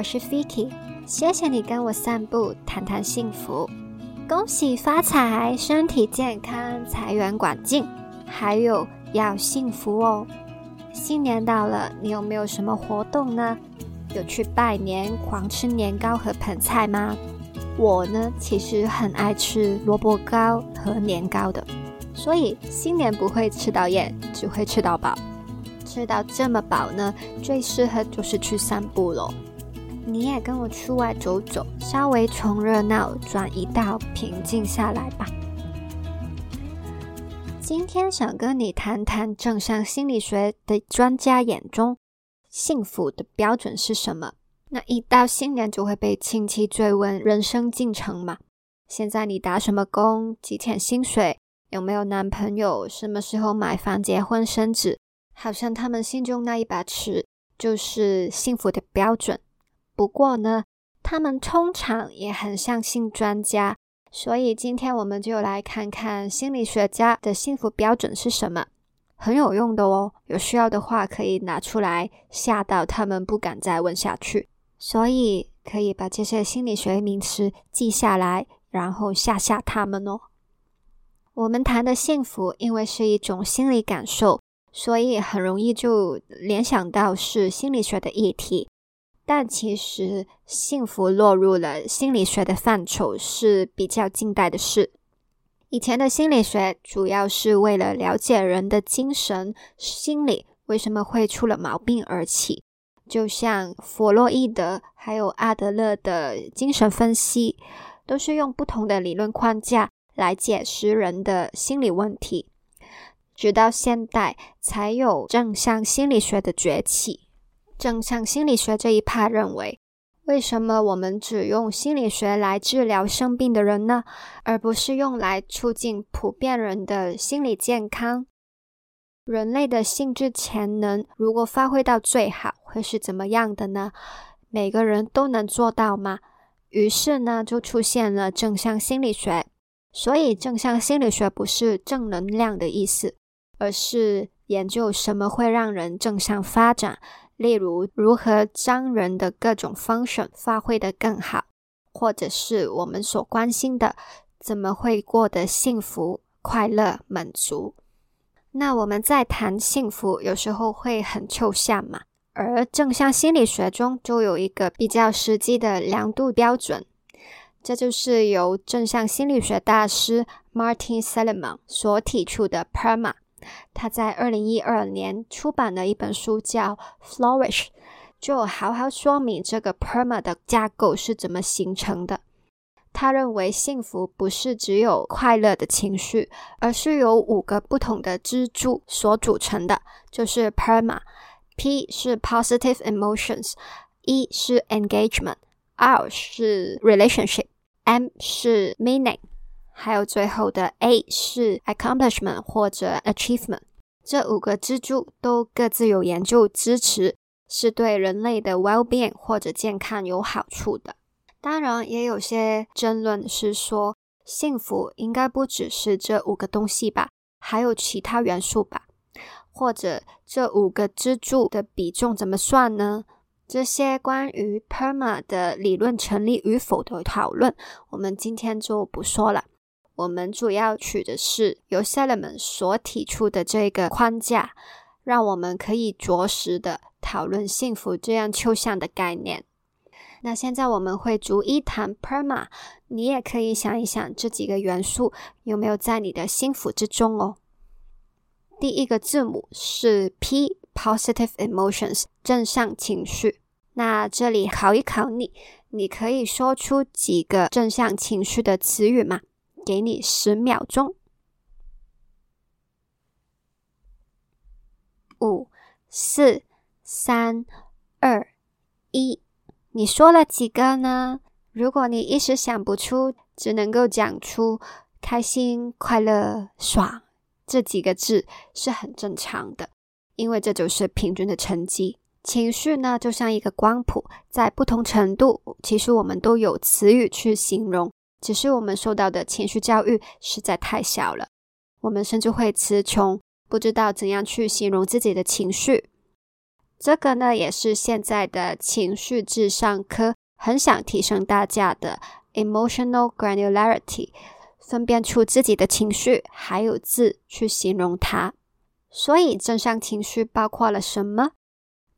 我是 Vicky，谢谢你跟我散步，谈谈幸福。恭喜发财，身体健康，财源广进，还有要幸福哦。新年到了，你有没有什么活动呢？有去拜年，狂吃年糕和盆菜吗？我呢，其实很爱吃萝卜糕和年糕的，所以新年不会吃到厌，只会吃到饱。吃到这么饱呢，最适合就是去散步喽。你也跟我出外走走，稍微从热闹转移到平静下来吧。今天想跟你谈谈正向心理学的专家眼中幸福的标准是什么。那一到新年就会被亲戚追问人生进程嘛？现在你打什么工？几钱薪水？有没有男朋友？什么时候买房、结婚、生子？好像他们心中那一把尺就是幸福的标准。不过呢，他们通常也很相信专家，所以今天我们就来看看心理学家的幸福标准是什么，很有用的哦。有需要的话可以拿出来吓到他们，不敢再问下去。所以可以把这些心理学名词记下来，然后吓吓他们哦。我们谈的幸福，因为是一种心理感受，所以很容易就联想到是心理学的议题。但其实，幸福落入了心理学的范畴是比较近代的事。以前的心理学主要是为了了解人的精神心理为什么会出了毛病而起。就像弗洛伊德还有阿德勒的精神分析，都是用不同的理论框架来解释人的心理问题。直到现代，才有正向心理学的崛起。正向心理学这一派认为，为什么我们只用心理学来治疗生病的人呢？而不是用来促进普遍人的心理健康？人类的性质潜能如果发挥到最好，会是怎么样的呢？每个人都能做到吗？于是呢，就出现了正向心理学。所以，正向心理学不是正能量的意思，而是研究什么会让人正向发展。例如，如何将人的各种 function 发挥得更好，或者是我们所关心的，怎么会过得幸福、快乐、满足。那我们在谈幸福，有时候会很抽象嘛。而正向心理学中就有一个比较实际的量度标准，这就是由正向心理学大师 Martin Seligman 所提出的 PERMA。他在二零一二年出版的一本书叫《Flourish》，就好好说明这个 PERMA 的架构是怎么形成的。他认为幸福不是只有快乐的情绪，而是由五个不同的支柱所组成的，就是 PERMA。P 是 positive emotions，E 是 engagement，R 是 relationship，M 是 meaning，还有最后的 A 是 accomplishment 或者 achievement。这五个支柱都各自有研究支持，是对人类的 well-being 或者健康有好处的。当然，也有些争论是说，幸福应该不只是这五个东西吧，还有其他元素吧？或者这五个支柱的比重怎么算呢？这些关于 PERMA 的理论成立与否的讨论，我们今天就不说了。我们主要取的是由 Seligman 所提出的这个框架，让我们可以着实的讨论幸福这样抽象的概念。那现在我们会逐一谈 PERMA，你也可以想一想这几个元素有没有在你的幸福之中哦。第一个字母是 P，Positive Emotions，正向情绪。那这里考一考你，你可以说出几个正向情绪的词语吗？给你十秒钟。五、四、三、二、一。你说了几个呢？如果你一时想不出，只能够讲出开心、快乐、爽这几个字，是很正常的，因为这就是平均的成绩。情绪呢，就像一个光谱，在不同程度，其实我们都有词语去形容，只是我们受到的情绪教育实在太小了，我们甚至会词穷，不知道怎样去形容自己的情绪。这个呢，也是现在的情绪智商科很想提升大家的 emotional granularity，分辨出自己的情绪，还有字去形容它。所以，正向情绪包括了什么？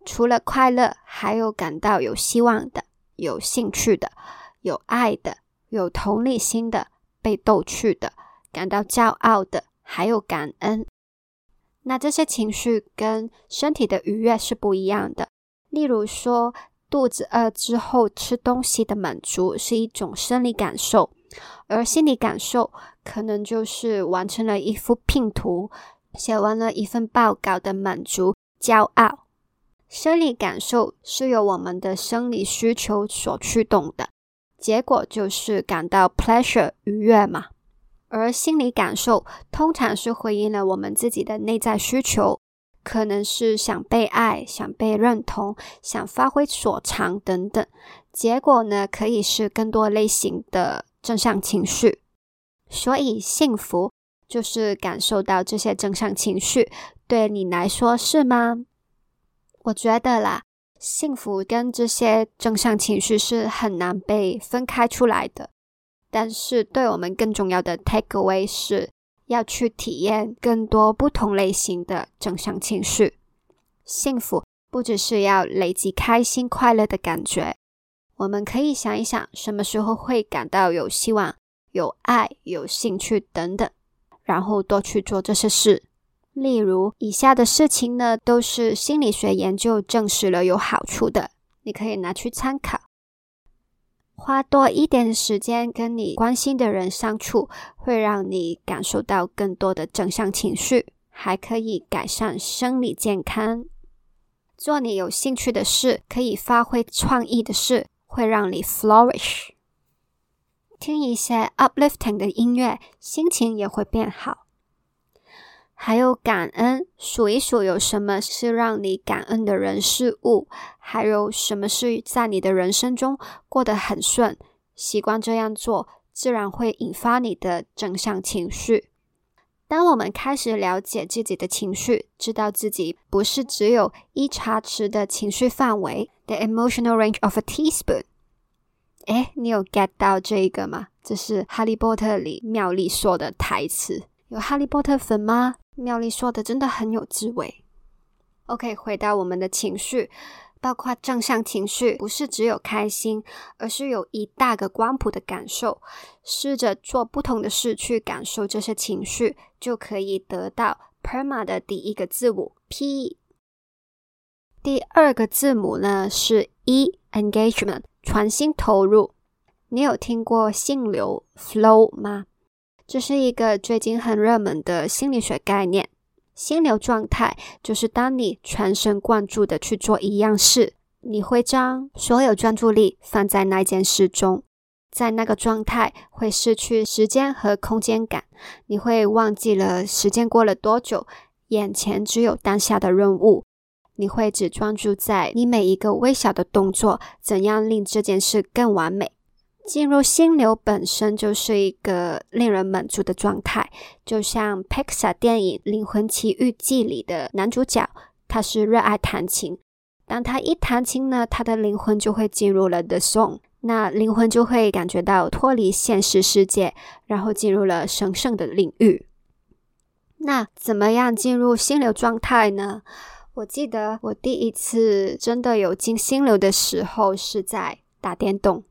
除了快乐，还有感到有希望的、有兴趣的、有爱的、有同理心的、被逗趣的、感到骄傲的，还有感恩。那这些情绪跟身体的愉悦是不一样的。例如说，肚子饿之后吃东西的满足是一种生理感受，而心理感受可能就是完成了一幅拼图、写完了一份报告的满足、骄傲。生理感受是由我们的生理需求所驱动的，结果就是感到 pleasure 愉悦嘛。而心理感受通常是回应了我们自己的内在需求，可能是想被爱、想被认同、想发挥所长等等。结果呢，可以是更多类型的正向情绪。所以，幸福就是感受到这些正向情绪。对你来说是吗？我觉得啦，幸福跟这些正向情绪是很难被分开出来的。但是，对我们更重要的 takeaway 是要去体验更多不同类型的正向情绪。幸福不只是要累积开心快乐的感觉，我们可以想一想，什么时候会感到有希望、有爱、有兴趣等等，然后多去做这些事。例如，以下的事情呢，都是心理学研究证实了有好处的，你可以拿去参考。花多一点时间跟你关心的人相处，会让你感受到更多的正向情绪，还可以改善生理健康。做你有兴趣的事，可以发挥创意的事，会让你 flourish。听一些 uplifting 的音乐，心情也会变好。还有感恩，数一数有什么是让你感恩的人事物，还有什么是在你的人生中过得很顺。习惯这样做，自然会引发你的正向情绪。当我们开始了解自己的情绪，知道自己不是只有一茶匙的情绪范围，the emotional range of a teaspoon。哎，你有 get 到这个吗？这是《哈利波特》里妙丽说的台词。有哈利波特粉吗？妙丽说的真的很有滋味。OK，回到我们的情绪，包括正向情绪，不是只有开心，而是有一大个光谱的感受。试着做不同的事去感受这些情绪，就可以得到 PERMA 的第一个字母 P。第二个字母呢是 E，Engagement，全心投入。你有听过心流 Flow 吗？这是一个最近很热门的心理学概念。心流状态就是当你全神贯注的去做一样事，你会将所有专注力放在那件事中，在那个状态会失去时间和空间感，你会忘记了时间过了多久，眼前只有当下的任务，你会只专注在你每一个微小的动作，怎样令这件事更完美。进入心流本身就是一个令人满足的状态，就像 Pixar 电影《灵魂奇遇记》里的男主角，他是热爱弹琴。当他一弹琴呢，他的灵魂就会进入了 The Song，那灵魂就会感觉到脱离现实世界，然后进入了神圣的领域。那怎么样进入心流状态呢？我记得我第一次真的有进心流的时候是在打电动。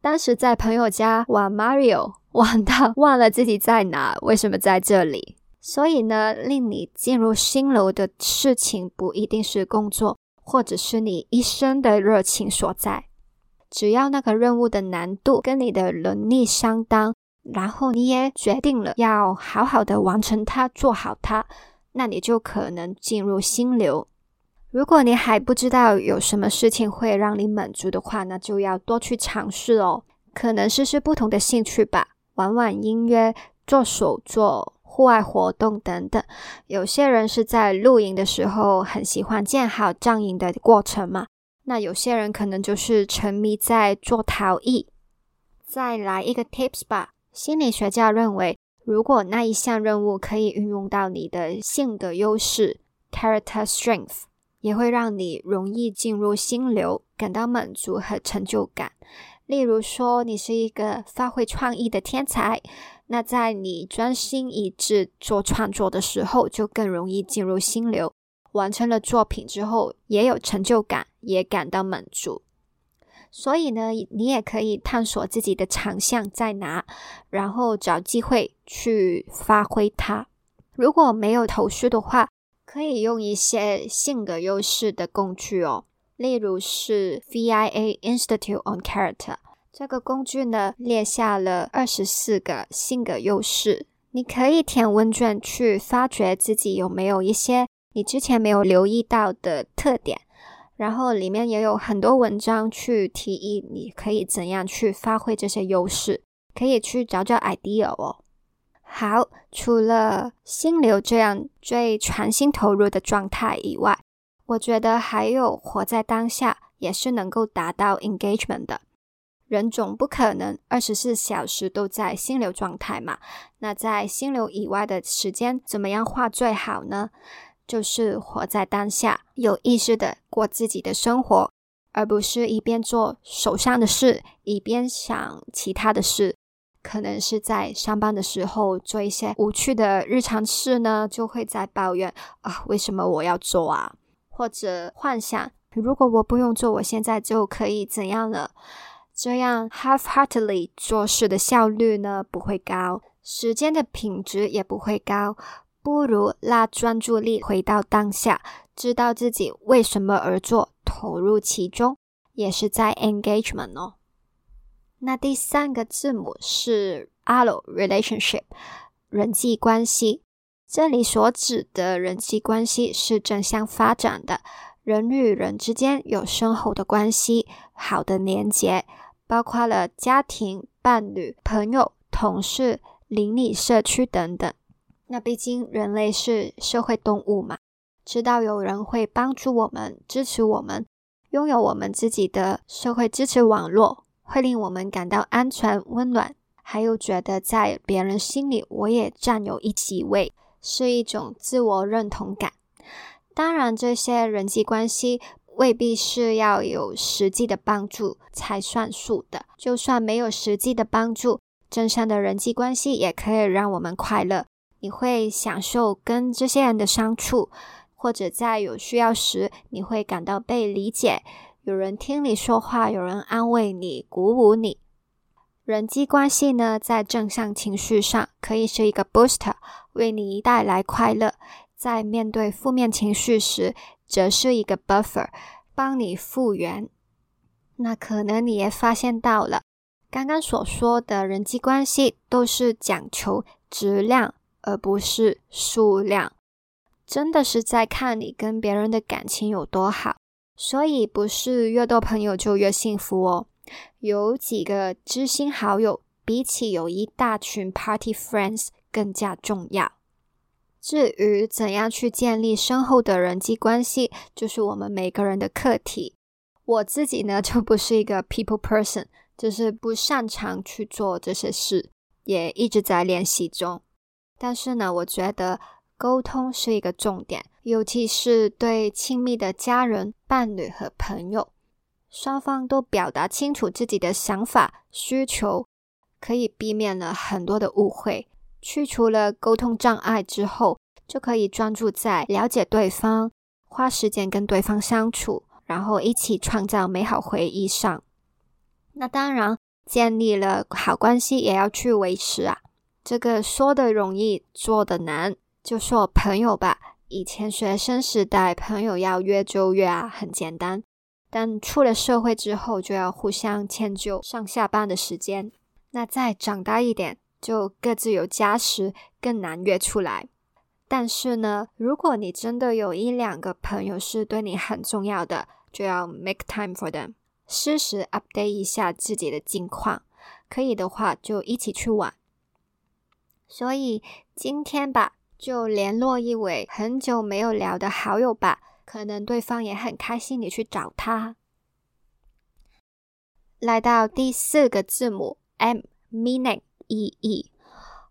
当时在朋友家玩 Mario，玩到忘了自己在哪，为什么在这里？所以呢，令你进入心流的事情不一定是工作，或者是你一生的热情所在。只要那个任务的难度跟你的能力相当，然后你也决定了要好好的完成它，做好它，那你就可能进入心流。如果你还不知道有什么事情会让你满足的话，那就要多去尝试哦。可能试试不同的兴趣吧，玩玩音乐、做手作、户外活动等等。有些人是在露营的时候很喜欢建好帐营的过程嘛，那有些人可能就是沉迷在做陶艺。再来一个 tips 吧，心理学家认为，如果那一项任务可以运用到你的性格优势 （character strength）。也会让你容易进入心流，感到满足和成就感。例如说，你是一个发挥创意的天才，那在你专心一致做创作的时候，就更容易进入心流。完成了作品之后，也有成就感，也感到满足。所以呢，你也可以探索自己的长项在哪，然后找机会去发挥它。如果没有头绪的话，可以用一些性格优势的工具哦，例如是 VIA Institute on Character 这个工具呢，列下了二十四个性格优势，你可以填问卷去发掘自己有没有一些你之前没有留意到的特点，然后里面也有很多文章去提议你可以怎样去发挥这些优势，可以去找找 idea 哦。好，除了心流这样最全心投入的状态以外，我觉得还有活在当下也是能够达到 engagement 的。人总不可能二十四小时都在心流状态嘛。那在心流以外的时间，怎么样画最好呢？就是活在当下，有意识的过自己的生活，而不是一边做手上的事，一边想其他的事。可能是在上班的时候做一些无趣的日常事呢，就会在抱怨啊，为什么我要做啊？或者幻想，如果我不用做，我现在就可以怎样了？这样 half-heartedly 做事的效率呢不会高，时间的品质也不会高。不如拉专注力回到当下，知道自己为什么而做，投入其中，也是在 engagement 哦。那第三个字母是 “alo”，relationship，人际关系。这里所指的人际关系是正向发展的，人与人之间有深厚的关系，好的连结，包括了家庭、伴侣、朋友、同事、邻里、社区等等。那毕竟人类是社会动物嘛，知道有人会帮助我们、支持我们，拥有我们自己的社会支持网络。会令我们感到安全、温暖，还有觉得在别人心里我也占有一席位，是一种自我认同感。当然，这些人际关系未必是要有实际的帮助才算数的。就算没有实际的帮助，正向的人际关系也可以让我们快乐。你会享受跟这些人的相处，或者在有需要时，你会感到被理解。有人听你说话，有人安慰你、鼓舞你。人际关系呢，在正向情绪上可以是一个 booster，为你带来快乐；在面对负面情绪时，则是一个 buffer，帮你复原。那可能你也发现到了，刚刚所说的人际关系都是讲求质量，而不是数量。真的是在看你跟别人的感情有多好。所以不是越多朋友就越幸福哦。有几个知心好友，比起有一大群 party friends 更加重要。至于怎样去建立深厚的人际关系，就是我们每个人的课题。我自己呢，就不是一个 people person，就是不擅长去做这些事，也一直在练习中。但是呢，我觉得。沟通是一个重点，尤其是对亲密的家人、伴侣和朋友，双方都表达清楚自己的想法、需求，可以避免了很多的误会，去除了沟通障碍之后，就可以专注在了解对方、花时间跟对方相处，然后一起创造美好回忆上。那当然，建立了好关系也要去维持啊，这个说的容易，做的难。就说朋友吧，以前学生时代朋友要约就约啊，很简单。但出了社会之后，就要互相迁就上下班的时间。那再长大一点，就各自有家室，更难约出来。但是呢，如果你真的有一两个朋友是对你很重要的，就要 make time for them，适时 update 一下自己的近况。可以的话，就一起去玩。所以今天吧。就联络一位很久没有聊的好友吧，可能对方也很开心你去找他。来到第四个字母 M，meaning 意义。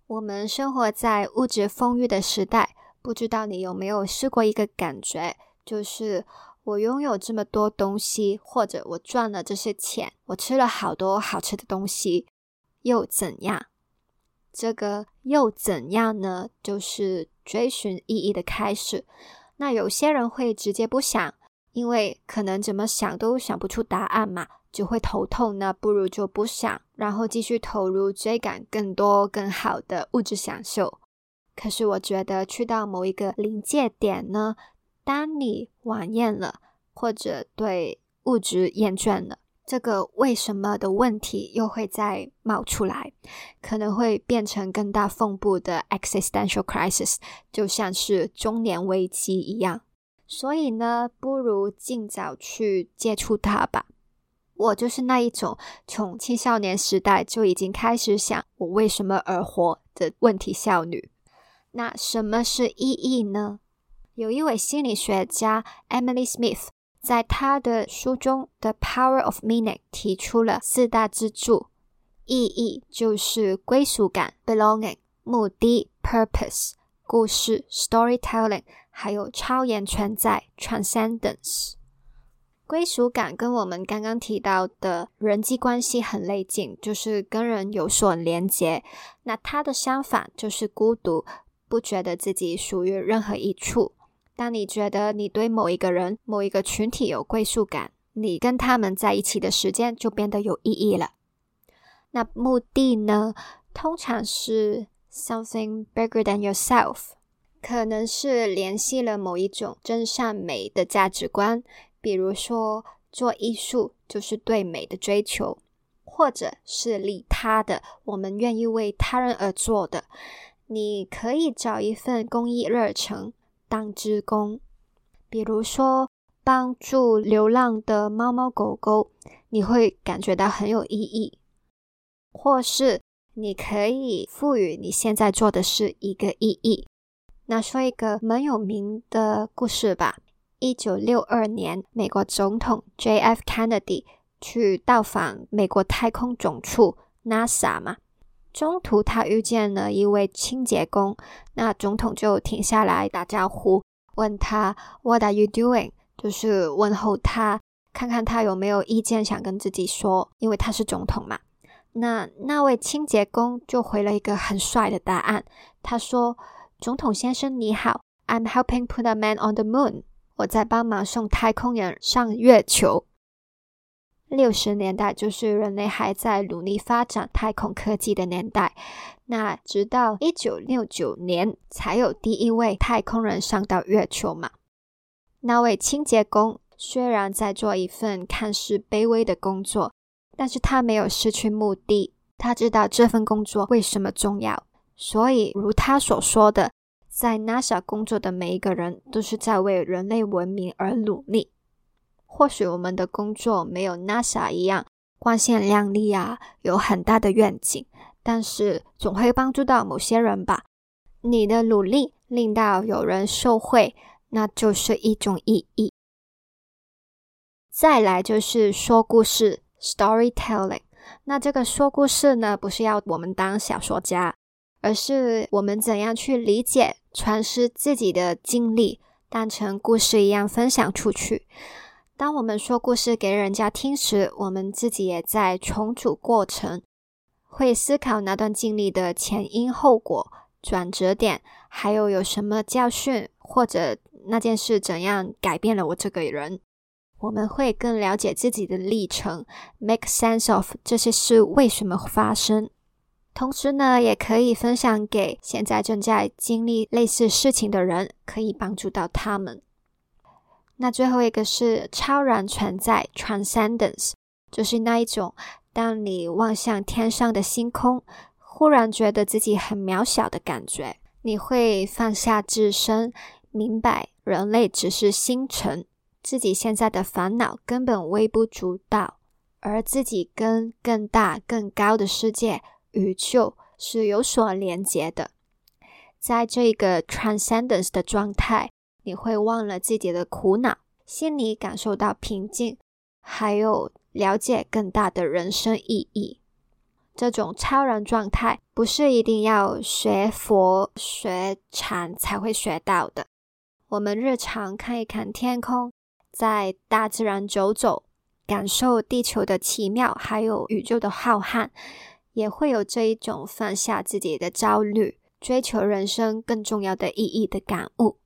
我们生活在物质丰裕的时代，不知道你有没有试过一个感觉，就是我拥有这么多东西，或者我赚了这些钱，我吃了好多好吃的东西，又怎样？这个又怎样呢？就是追寻意义的开始。那有些人会直接不想，因为可能怎么想都想不出答案嘛，就会头痛。那不如就不想，然后继续投入追赶更多更好的物质享受。可是我觉得去到某一个临界点呢，当你晚宴了，或者对物质厌倦了。这个为什么的问题又会再冒出来，可能会变成更大风暴的 existential crisis，就像是中年危机一样。所以呢，不如尽早去接触它吧。我就是那一种从青少年时代就已经开始想我为什么而活的问题少女。那什么是意义呢？有一位心理学家 Emily Smith。在他的书中，《The Power of Meaning》提出了四大支柱：意义就是归属感 （belonging）、目的 （purpose）、故事 （storytelling） 还有超然存在 （transcendence）。归属感跟我们刚刚提到的人际关系很类近，就是跟人有所连结。那它的相反就是孤独，不觉得自己属于任何一处。当你觉得你对某一个人、某一个群体有归属感，你跟他们在一起的时间就变得有意义了。那目的呢？通常是 something bigger than yourself，可能是联系了某一种真善美的价值观，比如说做艺术就是对美的追求，或者是利他的，我们愿意为他人而做的。你可以找一份公益热忱。当职工，比如说帮助流浪的猫猫狗狗，你会感觉到很有意义；或是你可以赋予你现在做的事一个意义。那说一个蛮有名的故事吧：一九六二年，美国总统 J.F. Kennedy 去到访美国太空总署 NASA 嘛。中途，他遇见了一位清洁工，那总统就停下来打招呼，问他 “What are you doing？” 就是问候他，看看他有没有意见想跟自己说，因为他是总统嘛。那那位清洁工就回了一个很帅的答案，他说：“总统先生你好，I'm helping put a man on the moon。我在帮忙送太空人上月球。”六十年代就是人类还在努力发展太空科技的年代，那直到一九六九年才有第一位太空人上到月球嘛。那位清洁工虽然在做一份看似卑微的工作，但是他没有失去目的，他知道这份工作为什么重要，所以如他所说的，在 NASA 工作的每一个人都是在为人类文明而努力。或许我们的工作没有 NASA 一样光鲜亮丽啊，有很大的愿景，但是总会帮助到某些人吧。你的努力令到有人受惠，那就是一种意义。再来就是说故事 （storytelling）。那这个说故事呢，不是要我们当小说家，而是我们怎样去理解、传世自己的经历，当成故事一样分享出去。当我们说故事给人家听时，我们自己也在重组过程，会思考那段经历的前因后果、转折点，还有有什么教训，或者那件事怎样改变了我这个人。我们会更了解自己的历程，make sense of 这些事为什么发生。同时呢，也可以分享给现在正在经历类似事情的人，可以帮助到他们。那最后一个是超然存在 （transcendence），就是那一种，当你望向天上的星空，忽然觉得自己很渺小的感觉。你会放下自身，明白人类只是星辰，自己现在的烦恼根本微不足道，而自己跟更大、更高的世界宇宙是有所连接的。在这个 transcendence 的状态。你会忘了自己的苦恼，心里感受到平静，还有了解更大的人生意义。这种超然状态不是一定要学佛学禅才会学到的。我们日常看一看天空，在大自然走走，感受地球的奇妙，还有宇宙的浩瀚，也会有这一种放下自己的焦虑，追求人生更重要的意义的感悟。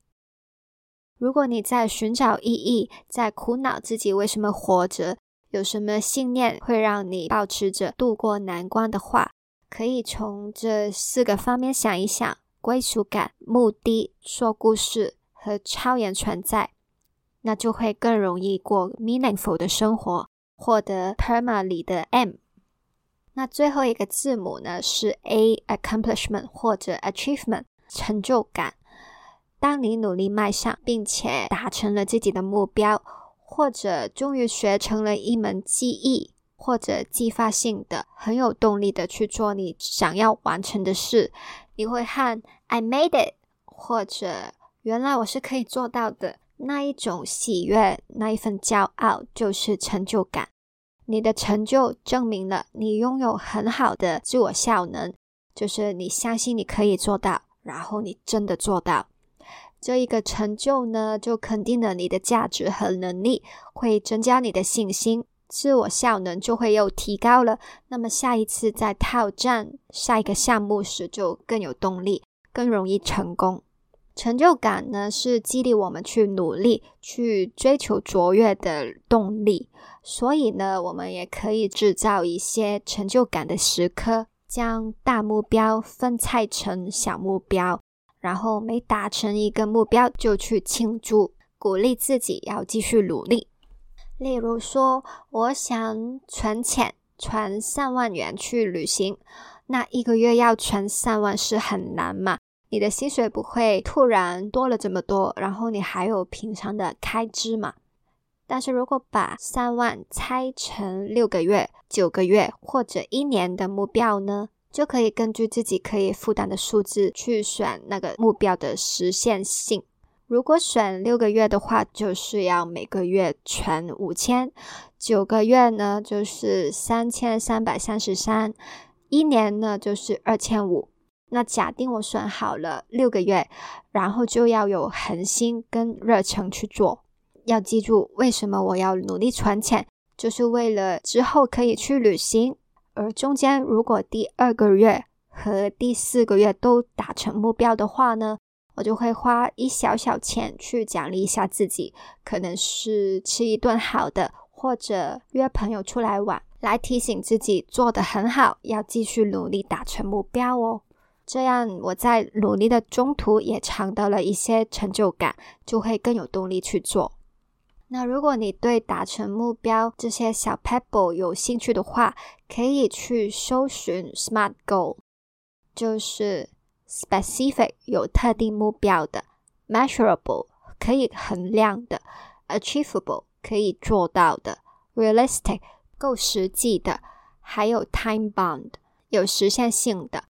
如果你在寻找意义，在苦恼自己为什么活着，有什么信念会让你保持着度过难关的话，可以从这四个方面想一想：归属感、目的、说故事和超然存在，那就会更容易过 meaningful 的生活，获得 PERMA 里的 M。那最后一个字母呢是 A，accomplishment 或者 achievement，成就感。当你努力迈向，并且达成了自己的目标，或者终于学成了一门技艺，或者继发性的很有动力的去做你想要完成的事，你会喊 "I made it"，或者原来我是可以做到的。那一种喜悦，那一份骄傲，就是成就感。你的成就证明了你拥有很好的自我效能，就是你相信你可以做到，然后你真的做到。这一个成就呢，就肯定了你的价值和能力，会增加你的信心，自我效能就会又提高了。那么下一次在挑战下一个项目时，就更有动力，更容易成功。成就感呢，是激励我们去努力、去追求卓越的动力。所以呢，我们也可以制造一些成就感的时刻，将大目标分拆成小目标。然后每达成一个目标就去庆祝，鼓励自己要继续努力。例如说，我想存钱，存三万元去旅行。那一个月要存三万是很难嘛？你的薪水不会突然多了这么多，然后你还有平常的开支嘛？但是如果把三万拆成六个月、九个月或者一年的目标呢？就可以根据自己可以负担的数字去选那个目标的实现性。如果选六个月的话，就是要每个月存五千；九个月呢，就是三千三百三十三；一年呢，就是二千五。那假定我选好了六个月，然后就要有恒心跟热忱去做。要记住，为什么我要努力存钱，就是为了之后可以去旅行。而中间，如果第二个月和第四个月都达成目标的话呢，我就会花一小小钱去奖励一下自己，可能是吃一顿好的，或者约朋友出来玩，来提醒自己做得很好，要继续努力达成目标哦。这样我在努力的中途也尝到了一些成就感，就会更有动力去做。那如果你对达成目标这些小 pebble 有兴趣的话，可以去搜寻 SMART goal，就是 specific 有特定目标的，measurable 可以衡量的，achievable 可以做到的，realistic 够实际的，还有 time bound 有实现性的。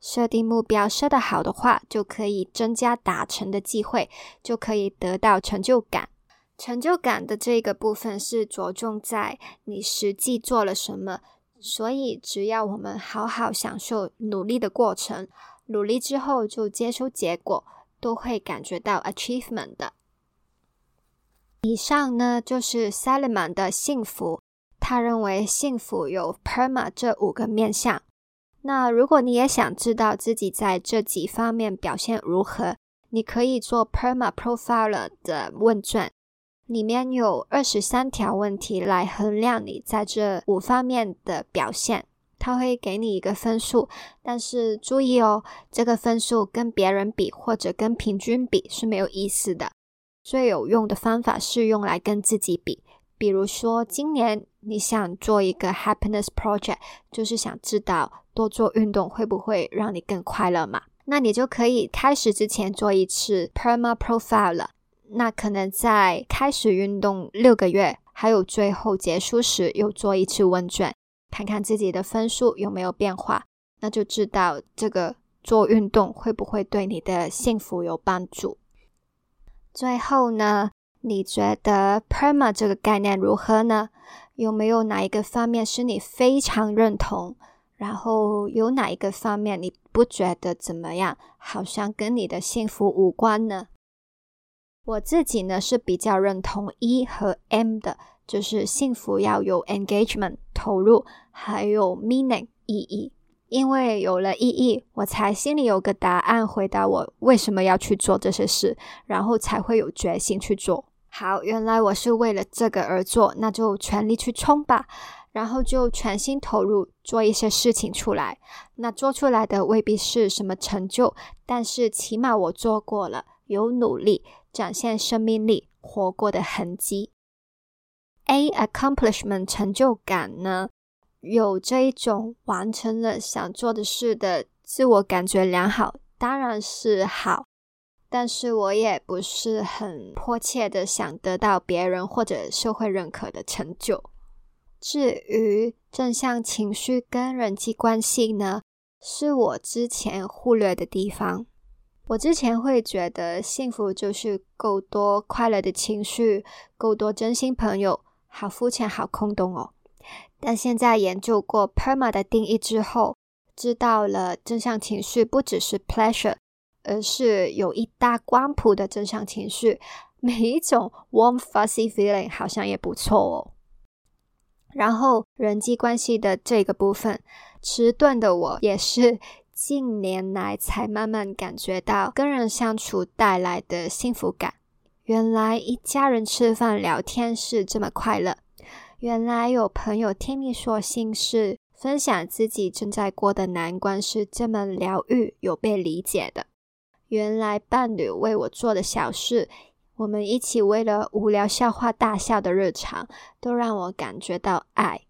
设定目标设得好的话，就可以增加达成的机会，就可以得到成就感。成就感的这个部分是着重在你实际做了什么，所以只要我们好好享受努力的过程，努力之后就接收结果，都会感觉到 achievement 的。以上呢就是 Salomon 的幸福，他认为幸福有 PERMA 这五个面相。那如果你也想知道自己在这几方面表现如何，你可以做 PERMA Profiler 的问卷。里面有二十三条问题来衡量你在这五方面的表现，他会给你一个分数，但是注意哦，这个分数跟别人比或者跟平均比是没有意思的。最有用的方法是用来跟自己比，比如说今年你想做一个 happiness project，就是想知道多做运动会不会让你更快乐嘛？那你就可以开始之前做一次 perma profile 了。那可能在开始运动六个月，还有最后结束时，又做一次问卷，看看自己的分数有没有变化，那就知道这个做运动会不会对你的幸福有帮助。最后呢，你觉得 PERMA 这个概念如何呢？有没有哪一个方面是你非常认同？然后有哪一个方面你不觉得怎么样？好像跟你的幸福无关呢？我自己呢是比较认同 E 和 M 的，就是幸福要有 engagement 投入，还有 meaning 意义。因为有了意义，我才心里有个答案，回答我为什么要去做这些事，然后才会有决心去做。好，原来我是为了这个而做，那就全力去冲吧，然后就全心投入做一些事情出来。那做出来的未必是什么成就，但是起码我做过了，有努力。展现生命力、活过的痕迹。A accomplishment 成就感呢，有这一种完成了想做的事的自我感觉良好，当然是好。但是我也不是很迫切的想得到别人或者社会认可的成就。至于正向情绪跟人际关系呢，是我之前忽略的地方。我之前会觉得幸福就是够多快乐的情绪，够多真心朋友，好肤浅，好空洞哦。但现在研究过 PERMA 的定义之后，知道了正向情绪不只是 pleasure，而是有一大光谱的正向情绪，每一种 warm fuzzy feeling 好像也不错哦。然后人际关系的这个部分，迟钝的我也是。近年来才慢慢感觉到跟人相处带来的幸福感。原来一家人吃饭聊天是这么快乐。原来有朋友听你说心事，分享自己正在过的难关是这么疗愈、有被理解的。原来伴侣为我做的小事，我们一起为了无聊笑话大笑的日常，都让我感觉到爱。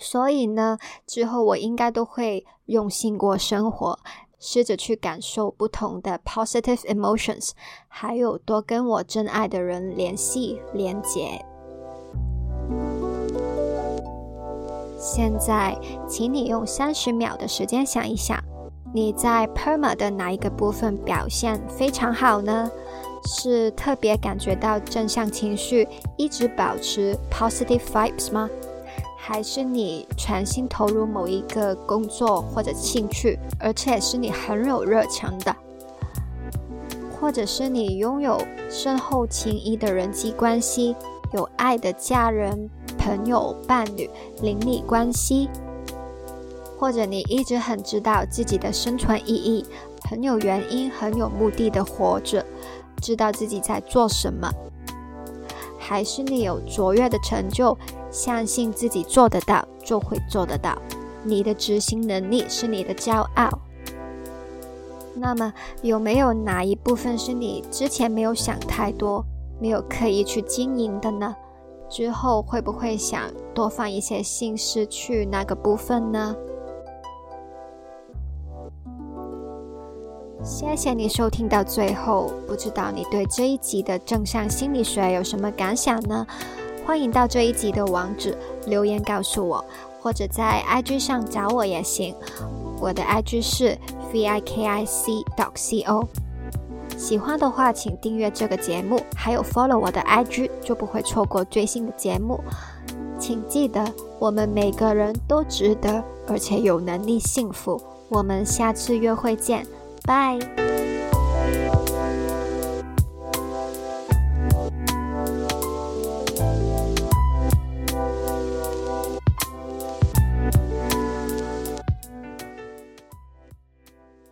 所以呢，之后我应该都会用心过生活，试着去感受不同的 positive emotions，还有多跟我真爱的人联系连接。现在，请你用三十秒的时间想一想，你在 PERMA 的哪一个部分表现非常好呢？是特别感觉到正向情绪，一直保持 positive vibes 吗？还是你全心投入某一个工作或者兴趣，而且是你很有热情的，或者是你拥有深厚情谊的人际关系，有爱的家人、朋友、伴侣、邻里关系，或者你一直很知道自己的生存意义，很有原因、很有目的的活着，知道自己在做什么，还是你有卓越的成就。相信自己做得到，就会做得到。你的执行能力是你的骄傲。那么，有没有哪一部分是你之前没有想太多、没有刻意去经营的呢？之后会不会想多放一些心思去那个部分呢？谢谢你收听到最后，不知道你对这一集的正向心理学有什么感想呢？欢迎到这一集的网址留言告诉我，或者在 IG 上找我也行。我的 IG 是 v i k i c d o c o。喜欢的话，请订阅这个节目，还有 follow 我的 IG，就不会错过最新的节目。请记得，我们每个人都值得，而且有能力幸福。我们下次约会见，拜。